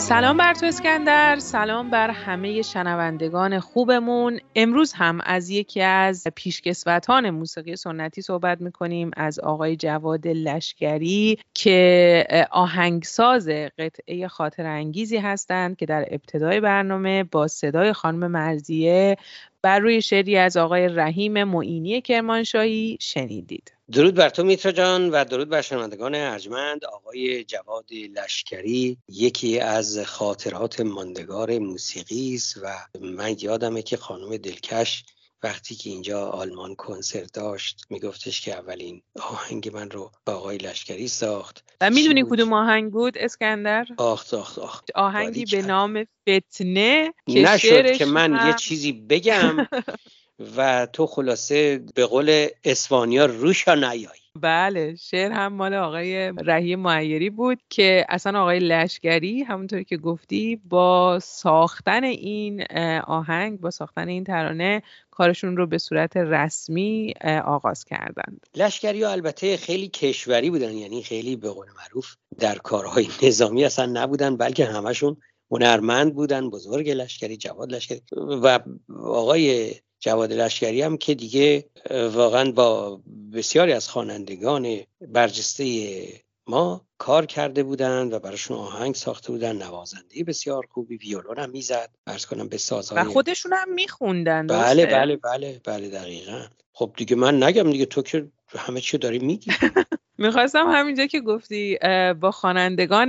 سلام بر تو اسکندر. سلام بر همه شنوندگان خوبمون. امروز هم از یکی از پیشکسوتان موسیقی سنتی صحبت می‌کنیم از آقای جواد لشکری که آهنگساز قطعه خاطر انگیزی هستند که در ابتدای برنامه با صدای خانم مرزیه بر روی شعری از آقای رحیم معینی کرمانشاهی شنیدید. درود بر تو میترا جان و درود بر شنوندگان ارجمند. آقای جواد لشکری یکی از خاطرات ماندگار موسیقی است و من یادمه که خانم دلکش وقتی که اینجا آلمان کنسرت داشت میگفتش که اولین آهنگ من رو با آقای لشکری ساخت. و می‌دونی کدوم آهنگ بود اسکندر؟ آخ آخ آخ. آهنگی به نام فتنه که نشد که من هم... یه چیزی بگم. و تو خلاصه به قول اسپانیا روشا نیای بله شعر هم مال آقای رحیم معیری بود که اصلا آقای لشگری همونطوری که گفتی با ساختن این آهنگ با ساختن این ترانه کارشون رو به صورت رسمی آغاز کردند. لشکری ها البته خیلی کشوری بودن یعنی خیلی به قول معروف در کارهای نظامی اصلا نبودن بلکه همشون هنرمند بودن بزرگ لشکری جواد لشکری و آقای جواد لشکری هم که دیگه واقعا با بسیاری از خوانندگان برجسته ما کار کرده بودند و براشون آهنگ ساخته بودن نوازنده بسیار خوبی ویولون هم می‌زد. ارز کنم به سازهای و خودشون هم میخوندن بله بله بله بله دقیقا. خب دیگه من نگم دیگه تو که همه چی داری میگی. می‌خواستم همینجا که گفتی با خوانندگان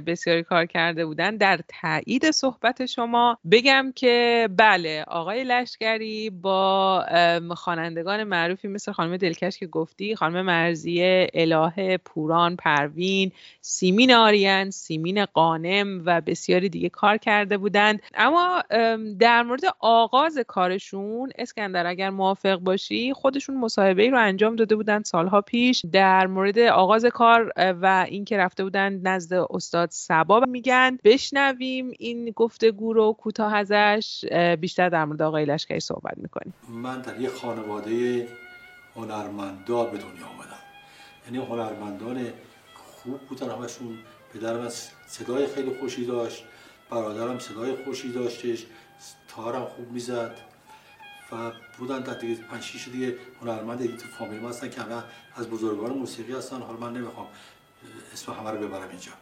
بسیاری کار کرده بودن در تایید صحبت شما بگم که بله آقای لشکری با خوانندگان معروفی مثل خانم دلکش که گفتی خانم مرزیه الهه پوران پروین سیمین آریان سیمین قانم و بسیاری دیگه کار کرده بودند. اما در مورد آغاز کارشون اسکندر اگر موافق باشی خودشون مصاحبه ای رو انجام داده بودن سالها پیش در مورد آغاز کار و اینکه رفته بودن نزد استاد سبا میگن بشنویم این گفتگو رو کوتاه ازش بیشتر در مورد آقای لشکری صحبت می‌کنیم. من در یه خانواده هنرمندا به دنیا آمدم. یعنی هنرمندان خوب بودن همشون. پدرم از صدای خیلی خوشی داشت برادرم صدای خوشی داشتش. تارم خوب می‌زد. و بودن در دیگه پنج شیش دیگه هنرمند دیگه تو فامیل ما هستن که همه از بزرگان موسیقی هستن. حالا من نمی‌خوام اسم همه رو ببرم اینجا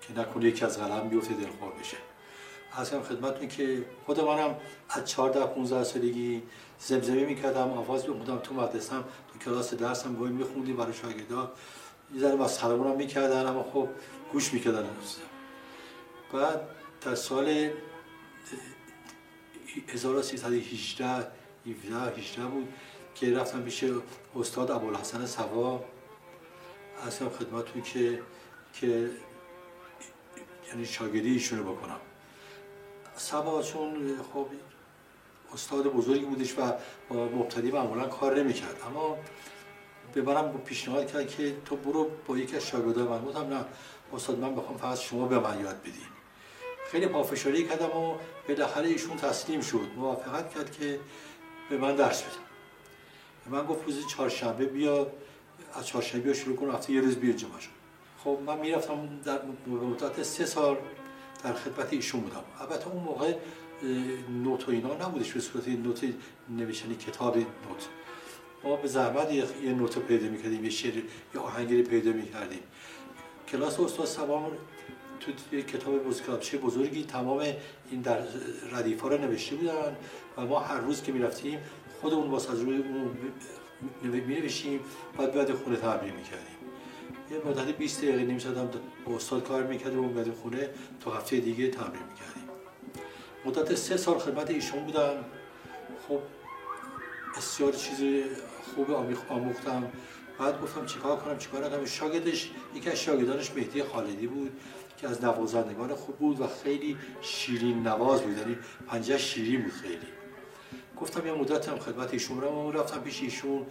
که نکنه یکی از قلم بیفته دلخور بشه. هم خدمتتون که خود منم از 14 15 سالگی زمزمه می‌کردم آواز میخوندم تو مدرسم تو کلاس درسم گوی میخوندیم برای شاگردا. یه ذره مسخره‌مون می‌کردن اما خب گوش می‌کردن بعد در سال 1318 17 18 بود که رفتم پیش استاد ابوالحسن سوا اصلا خدمتتون که که یعنی شاگردی ایشونو بکنم. سبا چون خب استاد بزرگی بودش و با مبتدی معمولا کار نمی‌کرد. اما به منم پیشنهاد کرد که تو برو با یکی از شاگردان من. بودم نه استاد من بخوام فقط شما به من یاد بدی خیلی پافشاری کردم و بالاخره ایشون تسلیم شد. موافقت کرد که به من درس بده. به من گفت روز چهارشنبه بیا از چهارشنبه شروع کن هفته یه روز بیا جمعه خب من می‌رفتم در مدت سه سال در خدمت ایشون بودم. البته اون موقع نوت و اینا نبودش به صورت نوت نوشتنی کتاب نوت. ما به زحمت یه نوت پیدا می‌کردیم یه شعر یه آهنگی پیدا می‌کردیم. کلاس استاد سبام تو کتاب بزرگی بزرگی تمام این در ردیفا رو نوشته بودن و ما هر روز که می‌رفتیم خودمون واسه از روی اون می نوشیم بعد بعد خونه تمرین می‌کردیم. یه مدت 20 دقیقه نیم ساعت هم با استاد کار می‌کردیم و اومدیم خونه تا هفته دیگه تمرین می‌کردیم. مدت سه سال خدمت ایشون بودم. خب بسیار چیز خوب آموختم. بعد گفتم چیکار کنم چیکار نکنم؟ شاگردش یکی از شاگردانش مهدی خالدی بود. که از نوازندگان خوب بود و خیلی شیرین نواز بود. یعنی پنجه شیرین بود خیلی. گفتم یه مدت هم خدمت ایشون رو رفتم پیش ایشون.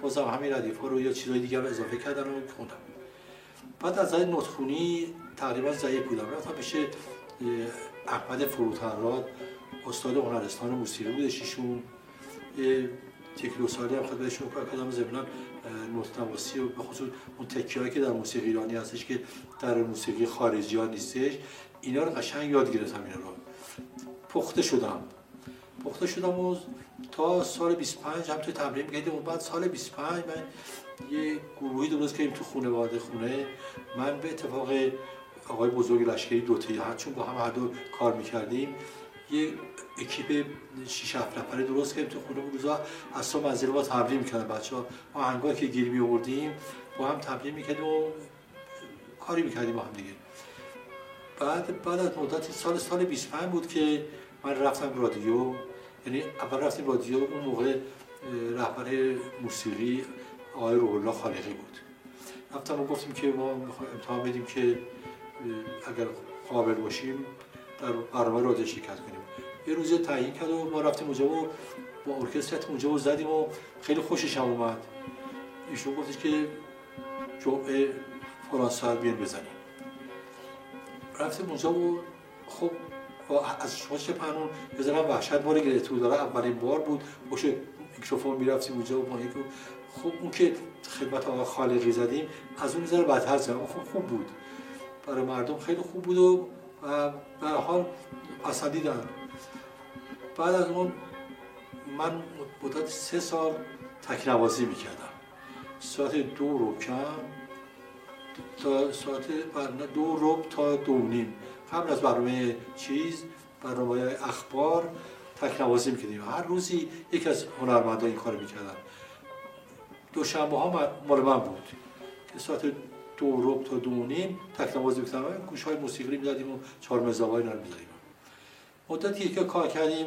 بازم همین ردیف ها رو یا چیزای دیگه رو اضافه کردن و خوندم. بعد از این نطخونی تقریبا ضعیف بودم. رفتم پیش احمد فروتنراد استاد هنرستان موسیقی بودش ایشون. تکلو سالی هم خدمتشون کار کردم. زمینان نوتنواسی و به خصوص اون تکیه که در موسیقی ایرانی هستش که در موسیقی خارجی ها نیستش اینا رو قشنگ یاد گرفتم اینا رو. پخته شدم. پخته شدم و تا سال 25 هم تو تمرین میگردیم و بعد سال 25 من یه گروهی درست کردیم تو خونه واده خونه. من به اتفاق آقای بزرگ لشکری دوتایی هر چون با هم هر دو کار می‌کردیم. یه اکیپ 6 7 نفره درست کردیم تو خونه روزا از صبح منزل با تمرین می‌کردن بچه ها آهنگایی که گیر می آوردیم با هم تمرین می‌کردیم و کاری می‌کردیم با هم دیگه. بعد بعد از مدت سال سال 25 بود که من رفتم رادیو. یعنی اول رفتیم رادیو اون موقع رهبر موسیقی آقای روح الله خالقی بود. رفتم و گفتیم که ما می‌خوایم امتحان بدیم که اگر قابل باشیم برنامه رادیو شرکت کنیم. یه روز تعیین کرد و ما رفتیم اونجا و با ارکستر اونجا و زدیم و خیلی خوشش هم اومد. ایشون گفتش که جمعه فلان ساعت بیان بزنیم. رفتیم اونجا و خب از شما چه پنون بزنم وحشت باره گرفته بود داره اولین بار بود. باش میکروفون می‌رفتیم اونجا و با خب اون که خدمت آقا خالقی زدیم از اون ذره بدتر زدیم. خوب خوب بود. برای مردم خیلی خوب بود و به حال پسندیدن بعد از اون من مدت سه سال تکنوازی می‌کردم. ساعت دو رو کم تا ساعت دو رو تا دو نیم. قبل از برنامه چیز برنامه اخبار تکنوازی می‌کردیم. هر روزی یکی از هنرمندان این کار می‌کردن. دوشنبه ها مال من بود. که ساعت دو رو تا دو نیم تکنوازی می‌کردم گوش های موسیقی می‌دادیم و چهار مزاقای رو می‌دادیم. مدتی که کار کردیم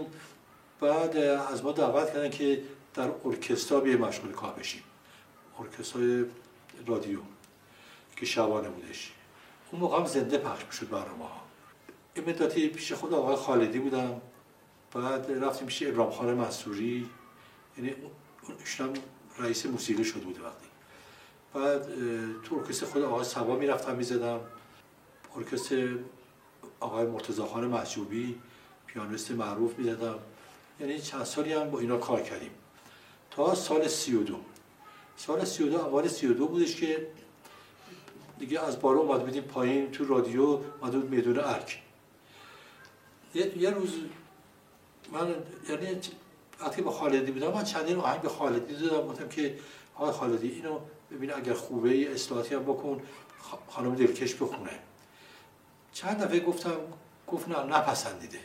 بعد از ما دعوت کردن که در ارکسترا بیه مشغول کار بشیم. ارکسترای رادیو که شبانه بودش. اون موقع هم زنده پخش می‌شد برنامه ها این مدتی پیش خود آقای خالدی بودم. بعد رفتیم پیش ابراهیم خان منصوری. یعنی اون رئیس موسیقی شده بود وقتی. بعد تو ارکستر خود آقای سبا می‌رفتم می‌زدم. ارکستر آقای مرتضی خان محجوبی پیانیست معروف می‌زدم. یعنی چند سالی هم با اینا کار کردیم. تا سال سی و دو. سال سی و دو اول سی و دو بودش که دیگه از بالا اومد بدیم پایین تو رادیو مدود میدون ارک. یه, یه روز من یعنی وقتی با خالدی بودم من چندین آهنگ به خالدی دادم گفتم که آقای خالدی اینو ببین اگر خوبه اصلاحاتی هم بکن خانم دلکش بخونه. چند دفعه گفتم گفت نه نپسندیده.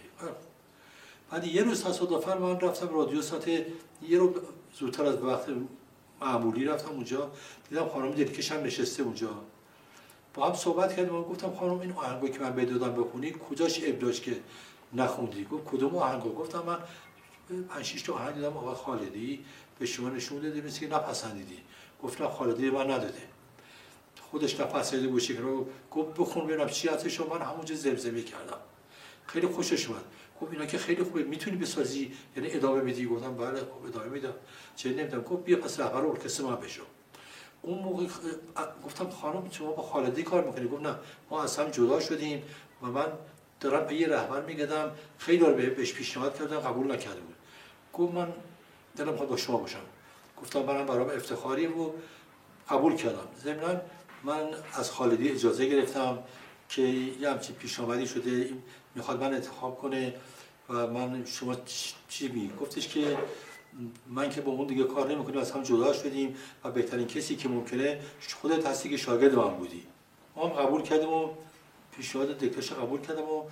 بعد یه روز تصادفا من رفتم رادیو ساعت یه رو زودتر از وقت معمولی رفتم اونجا دیدم خانم دلکش هم نشسته اونجا. با هم صحبت کردیم و گفتم خانم این آهنگایی که من بدادم بخونی کجاش ابداش که نخوندی؟ گفت کدوم آهنگا گفتم من پنج شش تا آهنگ دیدم آقای خالدی به شما نشون داده که نپسندیدی. گفتم خالدی من نداده. خودش باشه که رو گفت بخون ببینم چی هستش. من همونجا زمزمه کردم. خیلی خوشش اومد. گفت اینا که خیلی خوبه. می‌تونی بسازی؟ یعنی ادامه میدی؟ گفتم بله خب ادامه میدم. چه نمیدم گفت بیا پس رهبر ارکستر من بشو. اون موقع گفتم خانم شما با خالدی کار می‌کنی؟ گفت نه. ما از هم جدا شدیم و من دارم به یه رهبر میگدم. خیلی دار بهش پیشنهاد کردم. قبول نکرده بود. گفت من دلم خواهد با شما باشم. گفتم منم برام افتخاری و قبول کردم. ضمن من از خالدی اجازه گرفتم که یه همچین پیش شده می‌خواد من انتخاب کنه و من شما چی می؟ گفتش که من که با اون دیگه کار نمی‌کنیم از هم جدا شدیم و بهترین کسی که ممکنه خودت هستی که شاگرد من بودی. ما هم قبول کردیم و پیشنهاد دکترش قبول کردم و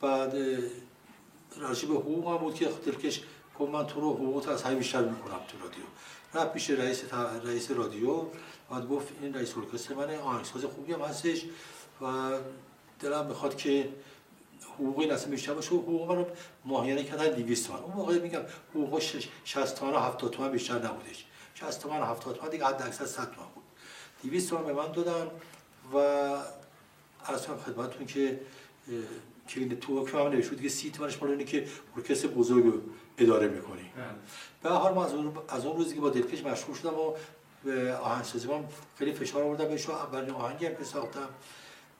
بعد راجع به حقوق هم بود که دلکش گفت من تو رو حقوقت از همین بیشتر می‌کنم تو رادیو. رفت پیش رئیس رئیس رادیو. بعد گفت این رئیس ارکستر من آهنگساز خوبی هم هستش و دلم می‌خواد که حقوقی نسیم بیشتر باشه حقوق رو ماهیانه کردن 200 تومن اون موقع میگم حقوق 60 تومن و 70 تومن بیشتر نبودش. 60 تومن و 70 تومن دیگه حد اکثر 100 تومن بود. 200 تومن به من دادن و اصلا خدمتتون که که تو حکم هم نوشته دیگه سی تومنش مال اینه که ارکستر بزرگ اداره می‌کنی به حال من از اون از اون روزی که با دلکش مشغول شدم و به آهنگسازی خیلی فشار آوردم بهش اولین آهنگی هم که ساختم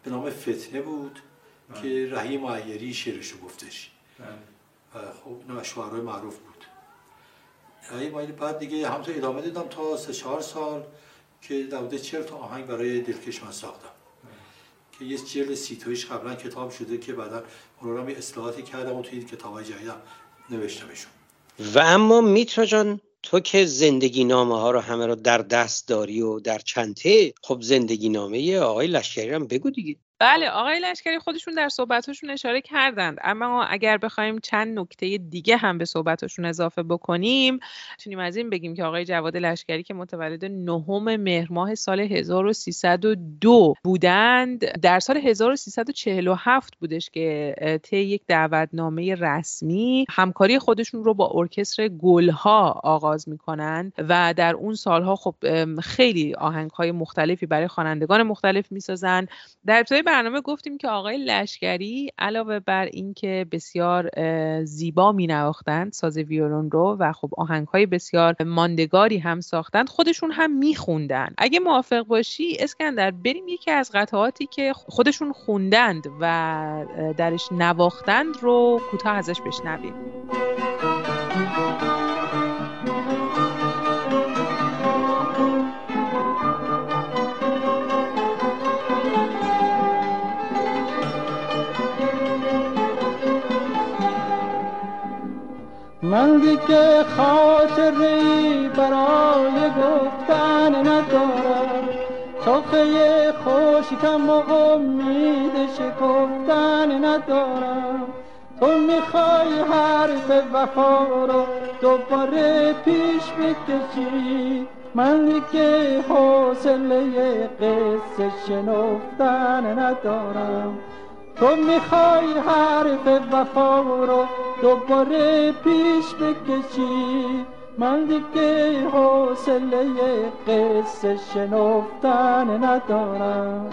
به نام فتنه بود بله. که رحیم معیری شعرشو گفتش بله. و خب اینو شعرهای معروف بود رحیم معیری بعد دیگه همونطور ادامه دادم تا سه چهار سال که دوده چهل تا آهنگ برای دلکش من ساختم بله. که یه جلد سیتویش قبلا کتاب شده که بعدا اون رو اصلاحاتی کردم و توی این کتاب های جدیدم نوشتمشون. و اما میترا جان تو که زندگی نامه ها رو همه رو در دست داری و در چنته خب زندگی نامه آقای لشکری هم بگو دیگه. بله آقای لشکری خودشون در صحبتشون اشاره کردند. اما اگر بخوایم چند نکته دیگه هم به صحبتشون اضافه بکنیم می‌تونیم از این بگیم که آقای جواد لشکری که متولد نهم مهر ماه سال 1302 بودند در سال 1347 بودش که طی یک دعوتنامه رسمی همکاری خودشون رو با ارکستر گلها آغاز می‌کنند و در اون سالها خب خیلی آهنگ های مختلفی برای خوانندگان مختلف می‌سازن در ابتدای برنامه گفتیم که آقای لشکری علاوه بر اینکه بسیار زیبا می نواختند ساز ویولون رو و خب آهنگ های بسیار ماندگاری هم ساختند خودشون هم میخوندن اگه موافق باشی اسکندر بریم یکی از قطعاتی که خودشون خوندند و درش نواختند رو کوتاه ازش بشنویم. من دیگه خاطری برای گفتن ندارم. صفحه خوشکم و امید شکفتن ندارم. تو می‌خوای حرف وفا رو دوباره پیش بکشی. من دیگه حوصله قصه شنفتن ندارم. تو می‌خوای حرف وفا رو دوباره پیش بکشی. من دیگه حوصله قصه شنفتن ندارم.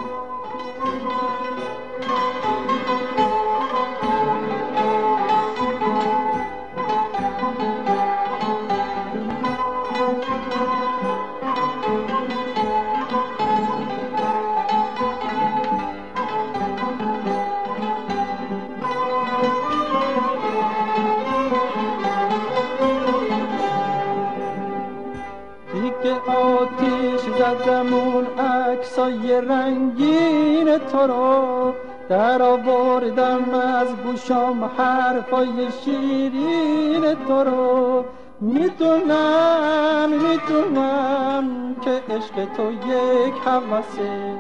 تو رو در آوردم از گوشام حرفای شیرین تو رو. می‌دونم می‌دونم که عشق تو یک حوثه.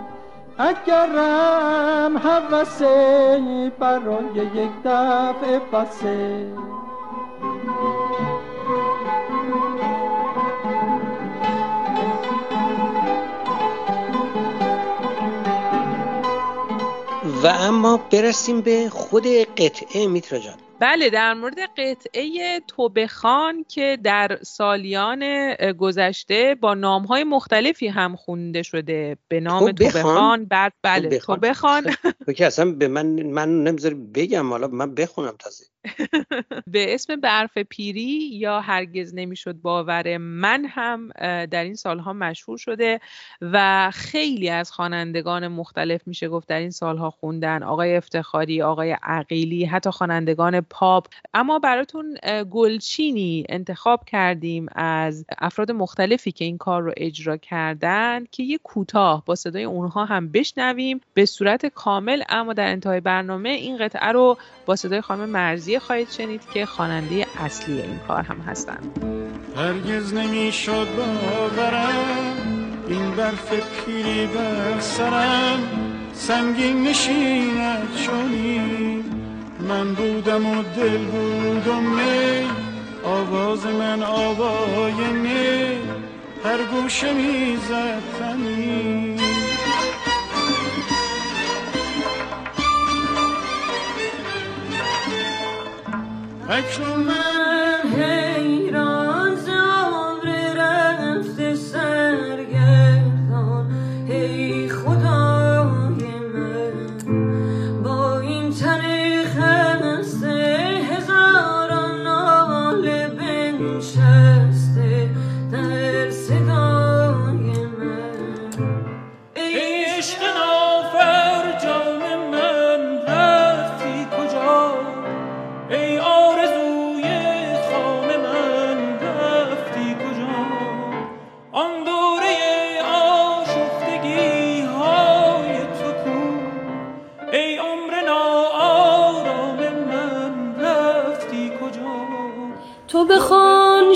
اگرم حوثه برای یک دفعه بسه. و اما برسیم به خود قطعه میترا جان. بله در مورد قطعه توبخان که در سالیان گذشته با نامهای مختلفی هم خونده شده به نام توبخان بعد بله توبخان تو که اصلا به من من نمی‌ذاری بگم حالا من بخونم تازه. به اسم برف پیری یا هرگز نمی‌شد باور من هم در این سالها مشهور شده و خیلی از خوانندگان مختلف میشه گفت در این سالها خوندن. آقای افتخاری آقای عقیلی حتی خوانندگان پاپ. اما براتون گلچینی انتخاب کردیم از افراد مختلفی که این کار رو اجرا کردن که یه کوتاه با صدای اونها هم بشنویم. به صورت کامل اما در انتهای برنامه این قطعه رو با صدای خانم مرزی خواهید شنید که خواننده اصلی این کار هم هستند هرگز نمی‌شد باورم این برف پیری بر سرم سنگین نشیند چونی من بودم و دل بودم می آواز من آوای می هر گوشه می‌زد تنی Excellent.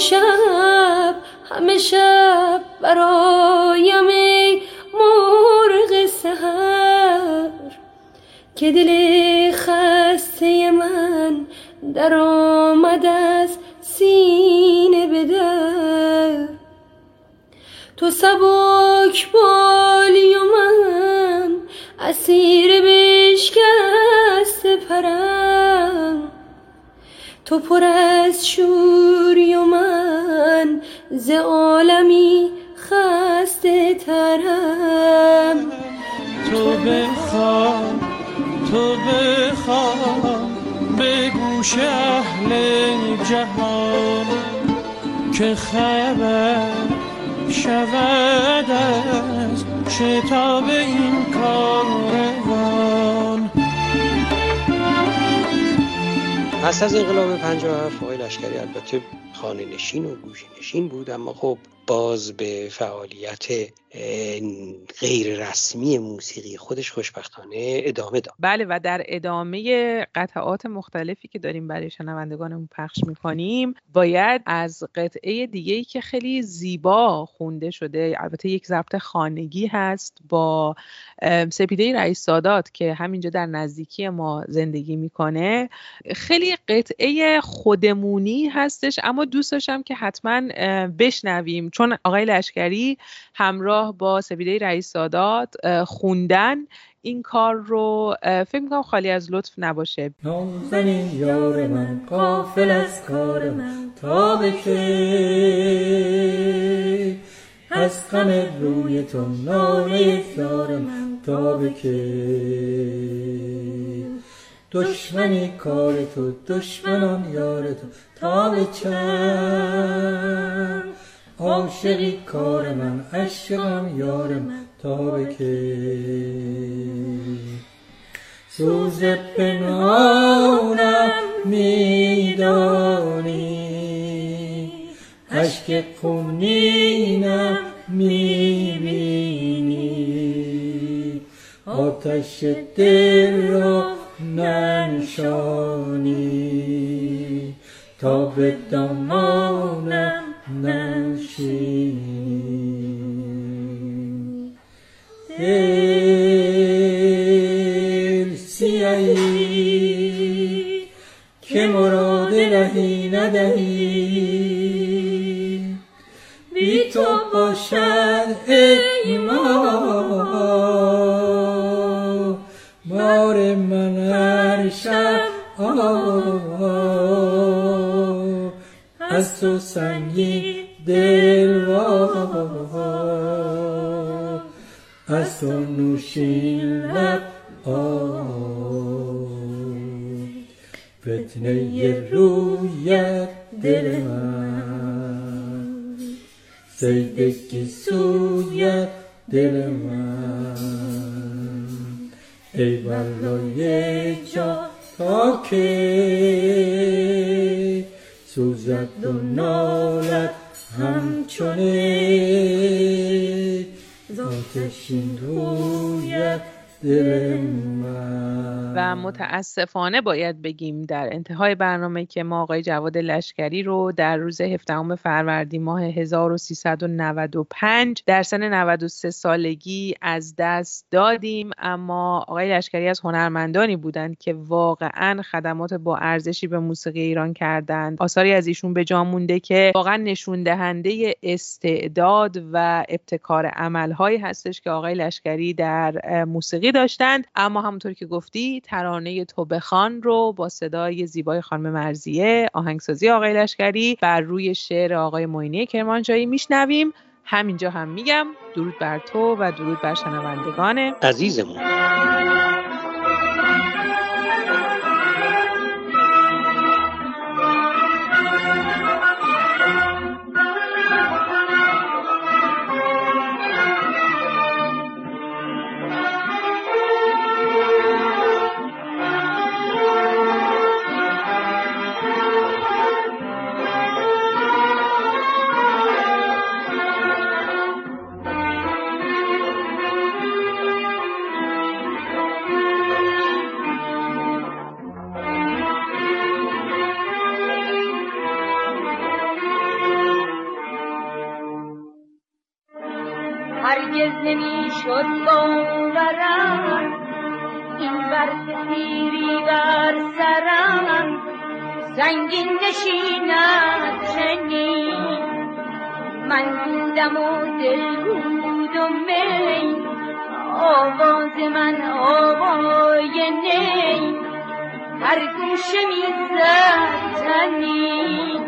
شب همه شب برایم ای مرغ سهر که دل خسته من در آمد از سینه به در. تو سبک بالی و من اسیر بشکست پرم. تو پر از شوری و من ز عالمی خسته ترم. تو بخواه تو بخواه به گوش اهل جهان که خبر شود از شتاب این کاروان پس از انقلاب 57 آقای لشکری البته خانه نشین و گوشه نشین بود اما خب باز به فعالیت غیر رسمی موسیقی خودش خوشبختانه ادامه داد. بله و در ادامه قطعات مختلفی که داریم برای شنوندگانمون پخش می‌کنیم باید از قطعه دیگه ای که خیلی زیبا خونده شده البته یک ضبط خانگی هست با سپیده رئیس سادات که همینجا در نزدیکی ما زندگی می‌کنه خیلی قطعه خودمونی هستش اما دوست داشتم که حتما بشنویم چون آقای لشکری همراه با سپیده رئیس سادات خوندن این کار رو فکر می‌کنم خالی از لطف نباشه. نازنین یار من قافل از کار من تا به کی؟ از غم روی تو ناله یار من تا به کی؟ دشمنی کار تو دشمنان یار تو تا به چند؟ عاشقی کار من عشقم یار من تا به کی؟ سوز پنهانم میدانی. اشک خونینم می‌بینی. آتش دل را ننشانی. تا به دامانم ننشینی دل سیهی که مراد رهی ندهی بی تو باشد ای ما. بار من هر شب از تو سنگی دل وا از تو نوشین لب فتنه رویت دل من. سیدگی سویت دل من. ای والای جا تا که سوزد و نالد همچونه آتشین رویت دل من. و متاسفانه باید بگیم در انتهای برنامه که ما آقای جواد لشکری رو در روز 17 فروردین ماه 1395 در سن 93 سالگی از دست دادیم. اما آقای لشکری از هنرمندانی بودند که واقعا خدمات با ارزشی به موسیقی ایران کردند. آثاری از ایشون به جا مونده که واقعا نشون دهنده استعداد و ابتکار عملهایی هستش که آقای لشکری در موسیقی داشتند. اما همونطور که گفتی ترانه تو بخوان رو با صدای زیبای خانم مرزیه آهنگسازی آقای لشکری بر روی شعر آقای معینی کرمانجایی میشنویم. همینجا هم میگم درود بر تو و درود بر شنوندگان. عزیزمون. پیری بر سرم سنگین نشیند چنین. من بودم و دل بود و می آواز من آوای نی. هر گوشه می‌زد تنین